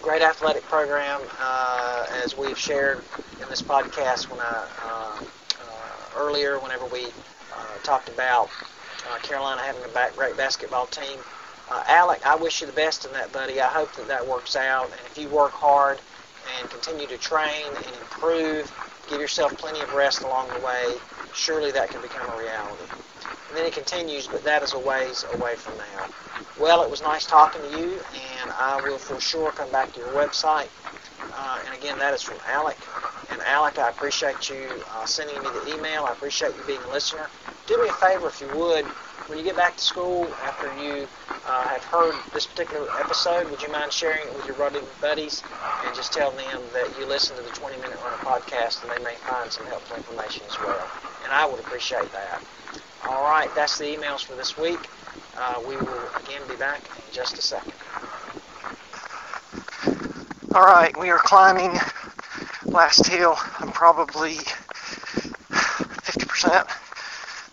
great athletic program, uh, as we've shared in this podcast when I uh, uh, earlier, whenever we uh, talked about uh, Carolina having a back, great basketball team. Uh, Alec, I wish you the best in that, buddy. I hope that that works out. And if you work hard and continue to train and improve, give yourself plenty of rest along the way, surely that can become a reality. And then it continues, but that is a ways away from now. Well, it was nice talking to you, and I will for sure come back to your website. Uh, and again, that is from Alec. Alec, I appreciate you uh, sending me the email. I appreciate you being a listener. Do me a favor, if you would, when you get back to school after you uh, have heard this particular episode, would you mind sharing it with your running buddies and just tell them that you listen to the 20 Minute Runner podcast and they may find some helpful information as well. And I would appreciate that. All right, that's the emails for this week. Uh, we will again be back in just a second. All right, we are climbing last hill. I'm probably 50%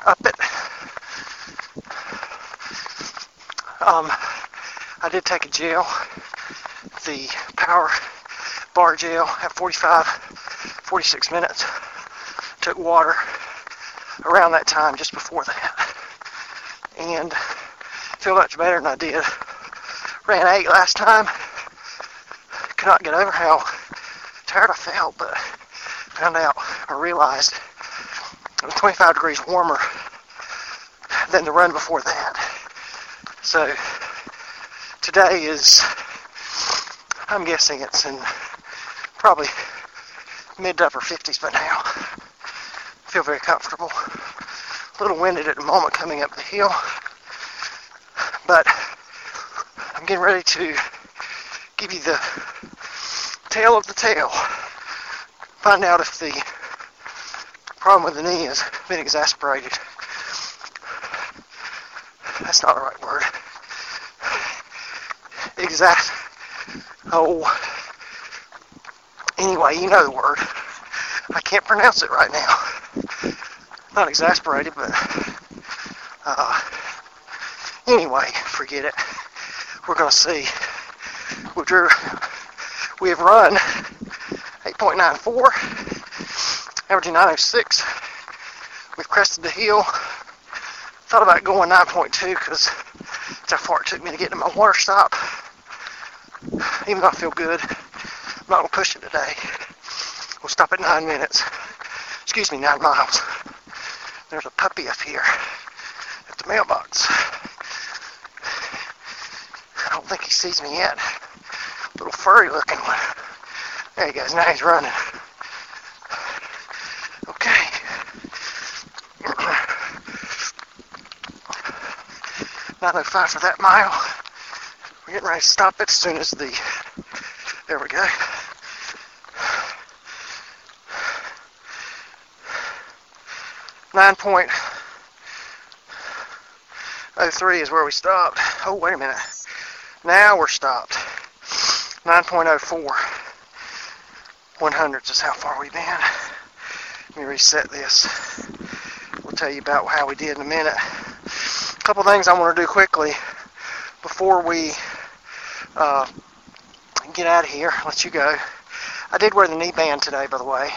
up it. Um, I did take a gel, the power bar gel at 45, 46 minutes. Took water around that time, just before that, and feel much better than I did. Ran eight last time. Could not get over how tired I felt, but found out or realized it was 25 degrees warmer than the run before that. So today is, I'm guessing it's in probably mid to upper 50s by now. I Feel very comfortable. A little winded at the moment coming up the hill, but I'm getting ready to give you the tail of the tail. Find out if the problem with the knee has been exasperated. That's not the right word. Exact. Oh. Anyway, you know the word. I can't pronounce it right now. Not exasperated, but uh, anyway, forget it. We're gonna see. We drew. We have run 8.94, averaging 906. We've crested the hill. Thought about going 9.2 because that's how far it took me to get to my water stop. Even though I feel good, I'm not gonna push it today. We'll stop at nine minutes. Excuse me, nine miles. There's a puppy up here at the mailbox. I don't think he sees me yet. Little furry looking one. There he goes, now he's running. Okay. Not no five for that mile. We're getting ready to stop it as soon as the there we go. Nine point oh three is where we stopped. Oh wait a minute. Now we're stopped. 9.04. One hundredths is how far we've been. Let me reset this. We'll tell you about how we did in a minute. A couple things I want to do quickly before we uh, get out of here. Let you go. I did wear the knee band today, by the way.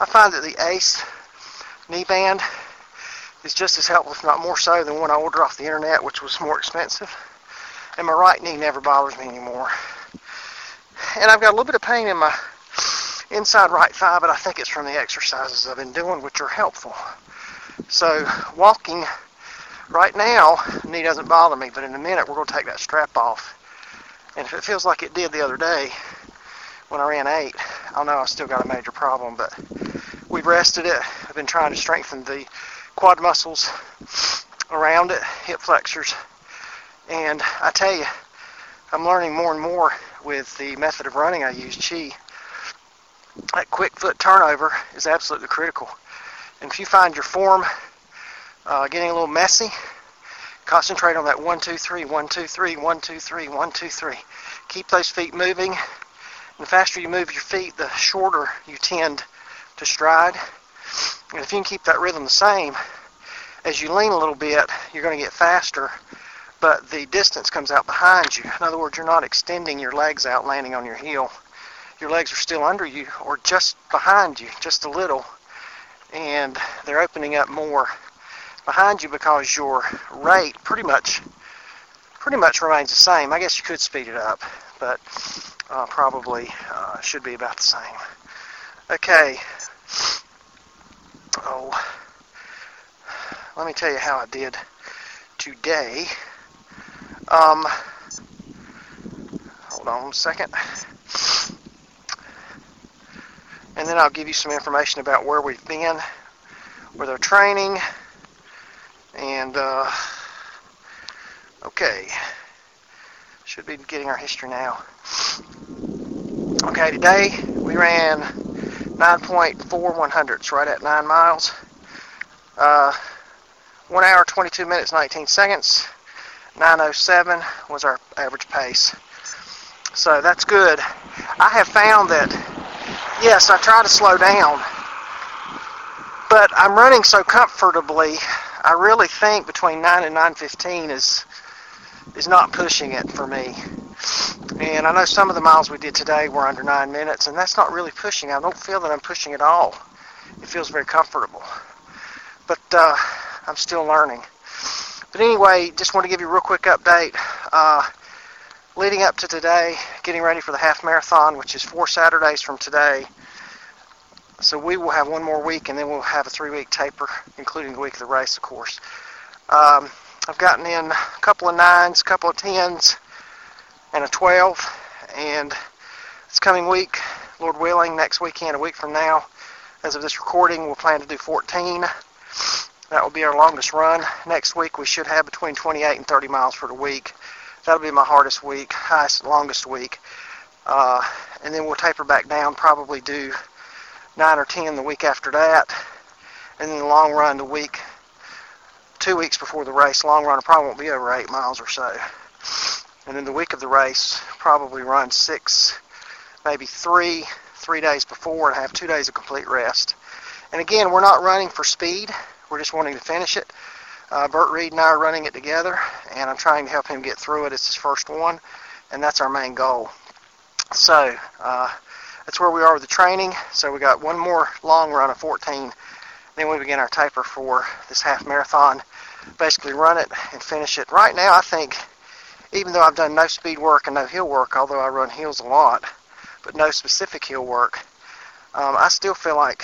I find that the Ace knee band is just as helpful, if not more so, than one I ordered off the internet, which was more expensive. And my right knee never bothers me anymore. And I've got a little bit of pain in my inside right thigh, but I think it's from the exercises I've been doing, which are helpful. So walking right now, knee doesn't bother me, but in a minute we're going to take that strap off. And if it feels like it did the other day when I ran eight, I'll know I still got a major problem. But we've rested it. I've been trying to strengthen the quad muscles around it, hip flexors, and I tell you, I'm learning more and more with the method of running I use, Chi. That quick foot turnover is absolutely critical. And if you find your form uh, getting a little messy, concentrate on that one, two, three, one, two, three, one, two, three, one, two, three. Keep those feet moving. And the faster you move your feet, the shorter you tend to stride. And if you can keep that rhythm the same, as you lean a little bit, you're going to get faster, but the distance comes out behind you. In other words, you're not extending your legs out, landing on your heel. Your legs are still under you or just behind you, just a little, and they're opening up more behind you because your rate pretty much pretty much remains the same. I guess you could speed it up, but uh, probably uh, should be about the same. Okay. Oh, let me tell you how I did today. Um, hold on a second. And then I'll give you some information about where we've been with our training. And, uh, okay. Should be getting our history now. Okay, today we ran 9.4 one hundredths, right at 9 miles. Uh, 1 hour, 22 minutes, 19 seconds. 907 was our average pace. So that's good. I have found that, yes, I try to slow down, but I'm running so comfortably, I really think between 9 and 915 is is not pushing it for me. And I know some of the miles we did today were under 9 minutes, and that's not really pushing. I don't feel that I'm pushing at all. It feels very comfortable. But uh, I'm still learning. But anyway, just want to give you a real quick update. Uh, leading up to today, getting ready for the half marathon, which is four Saturdays from today. So we will have one more week, and then we'll have a three-week taper, including the week of the race, of course. Um, I've gotten in a couple of nines, a couple of tens, and a 12. And this coming week, Lord willing, next weekend, a week from now, as of this recording, we'll plan to do 14. That will be our longest run. Next week, we should have between 28 and 30 miles for the week. That'll be my hardest week, highest, longest week. Uh, and then we'll taper back down, probably do 9 or 10 the week after that. And then the long run the week, two weeks before the race, long run probably won't be over 8 miles or so. And then the week of the race, probably run 6, maybe 3, 3 days before and have 2 days of complete rest. And again, we're not running for speed. We're just wanting to finish it. Uh, Bert Reed and I are running it together, and I'm trying to help him get through it. It's his first one, and that's our main goal. So uh, that's where we are with the training. So we got one more long run of 14. Then we begin our taper for this half marathon. Basically run it and finish it. Right now, I think, even though I've done no speed work and no hill work, although I run hills a lot, but no specific hill work, um, I still feel like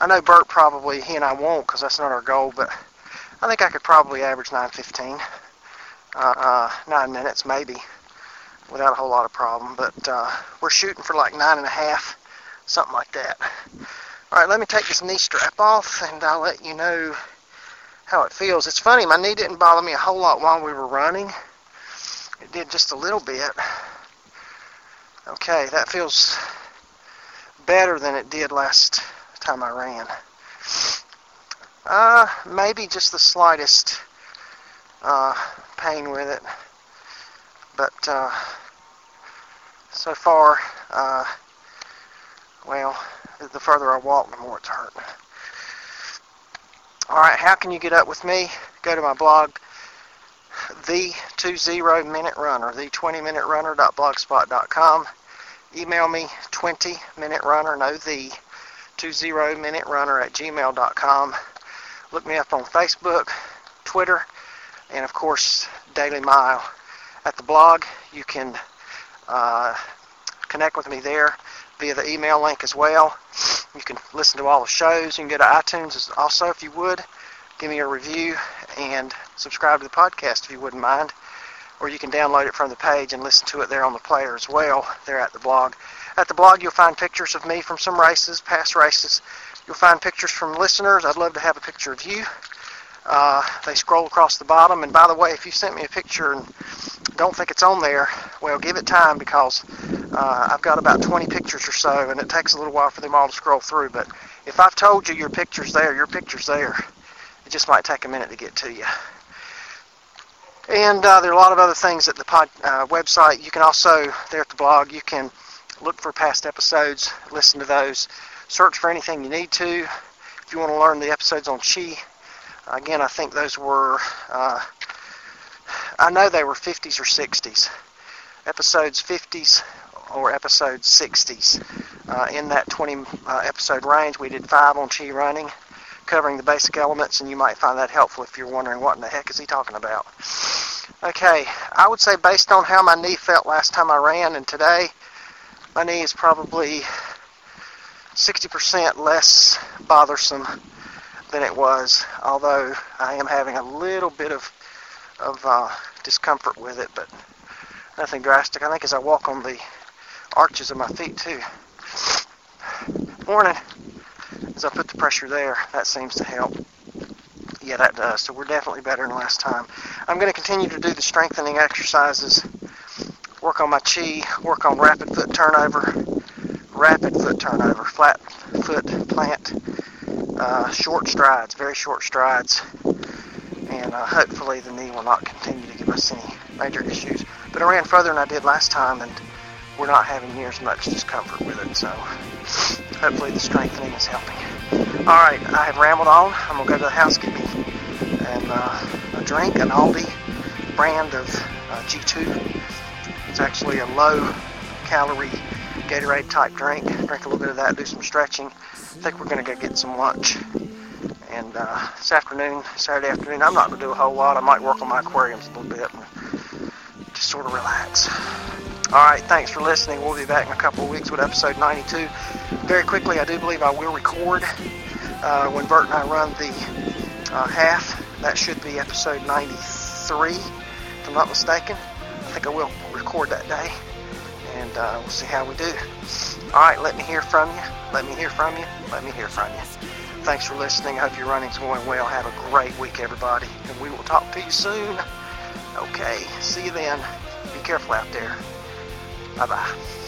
I know Bert probably he and I won't because that's not our goal, but I think I could probably average 9:15, uh, uh, nine minutes maybe, without a whole lot of problem. But uh, we're shooting for like nine and a half, something like that. All right, let me take this knee strap off, and I'll let you know how it feels. It's funny, my knee didn't bother me a whole lot while we were running. It did just a little bit. Okay, that feels better than it did last time I ran. Uh, maybe just the slightest uh, pain with it, but uh, so far, uh, well, the further I walk, the more it's hurting. All right, how can you get up with me? Go to my blog, the 20 minute runner, the 20 minute runner.blogspot.com. Email me 20 minute runner, no the 20 minute runner at gmail.com. Look me up on Facebook, Twitter, and of course, Daily Mile. At the blog, you can uh, connect with me there via the email link as well. You can listen to all the shows. You can go to iTunes also if you would. Give me a review and subscribe to the podcast if you wouldn't mind. Or you can download it from the page and listen to it there on the player as well, there at the blog. At the blog, you'll find pictures of me from some races, past races. You'll find pictures from listeners. I'd love to have a picture of you. Uh, they scroll across the bottom. And by the way, if you sent me a picture and don't think it's on there, well, give it time because uh, I've got about 20 pictures or so, and it takes a little while for them all to scroll through. But if I've told you your picture's there, your picture's there. It just might take a minute to get to you. And uh, there are a lot of other things at the pod, uh, website. You can also, there at the blog, you can look for past episodes, listen to those, search for anything you need to. If you want to learn the episodes on Chi, again, I think those were, uh, I know they were 50s or 60s. Episodes 50s or episodes 60s. Uh, in that 20 uh, episode range, we did five on Chi running, covering the basic elements, and you might find that helpful if you're wondering what in the heck is he talking about. Okay, I would say based on how my knee felt last time I ran and today, my knee is probably 60% less bothersome than it was, although I am having a little bit of, of uh, discomfort with it, but nothing drastic. I think as I walk on the arches of my feet too. Morning. As I put the pressure there, that seems to help. Yeah, that does. So we're definitely better than last time. I'm going to continue to do the strengthening exercises, work on my chi, work on rapid foot turnover, rapid foot turnover, flat foot plant, uh, short strides, very short strides, and uh, hopefully the knee will not continue to give us any major issues. But I ran further than I did last time, and we're not having near as much discomfort with it, so hopefully the strengthening is helping. All right, I have rambled on. I'm gonna go to the house get me and uh, a drink, an Aldi brand of uh, G2. It's actually a low calorie Gatorade type drink. Drink a little bit of that, do some stretching. I think we're gonna go get some lunch. And uh, this afternoon, Saturday afternoon, I'm not gonna do a whole lot. I might work on my aquariums a little bit and just sort of relax. All right, thanks for listening. We'll be back in a couple of weeks with episode 92. Very quickly, I do believe I will record uh, when Bert and I run the uh, half. That should be episode 93, if I'm not mistaken. I think I will record that day, and uh, we'll see how we do. All right, let me hear from you. Let me hear from you. Let me hear from you. Thanks for listening. I hope your running's going well. Have a great week, everybody, and we will talk to you soon. Okay, see you then. Be careful out there. Bye bye.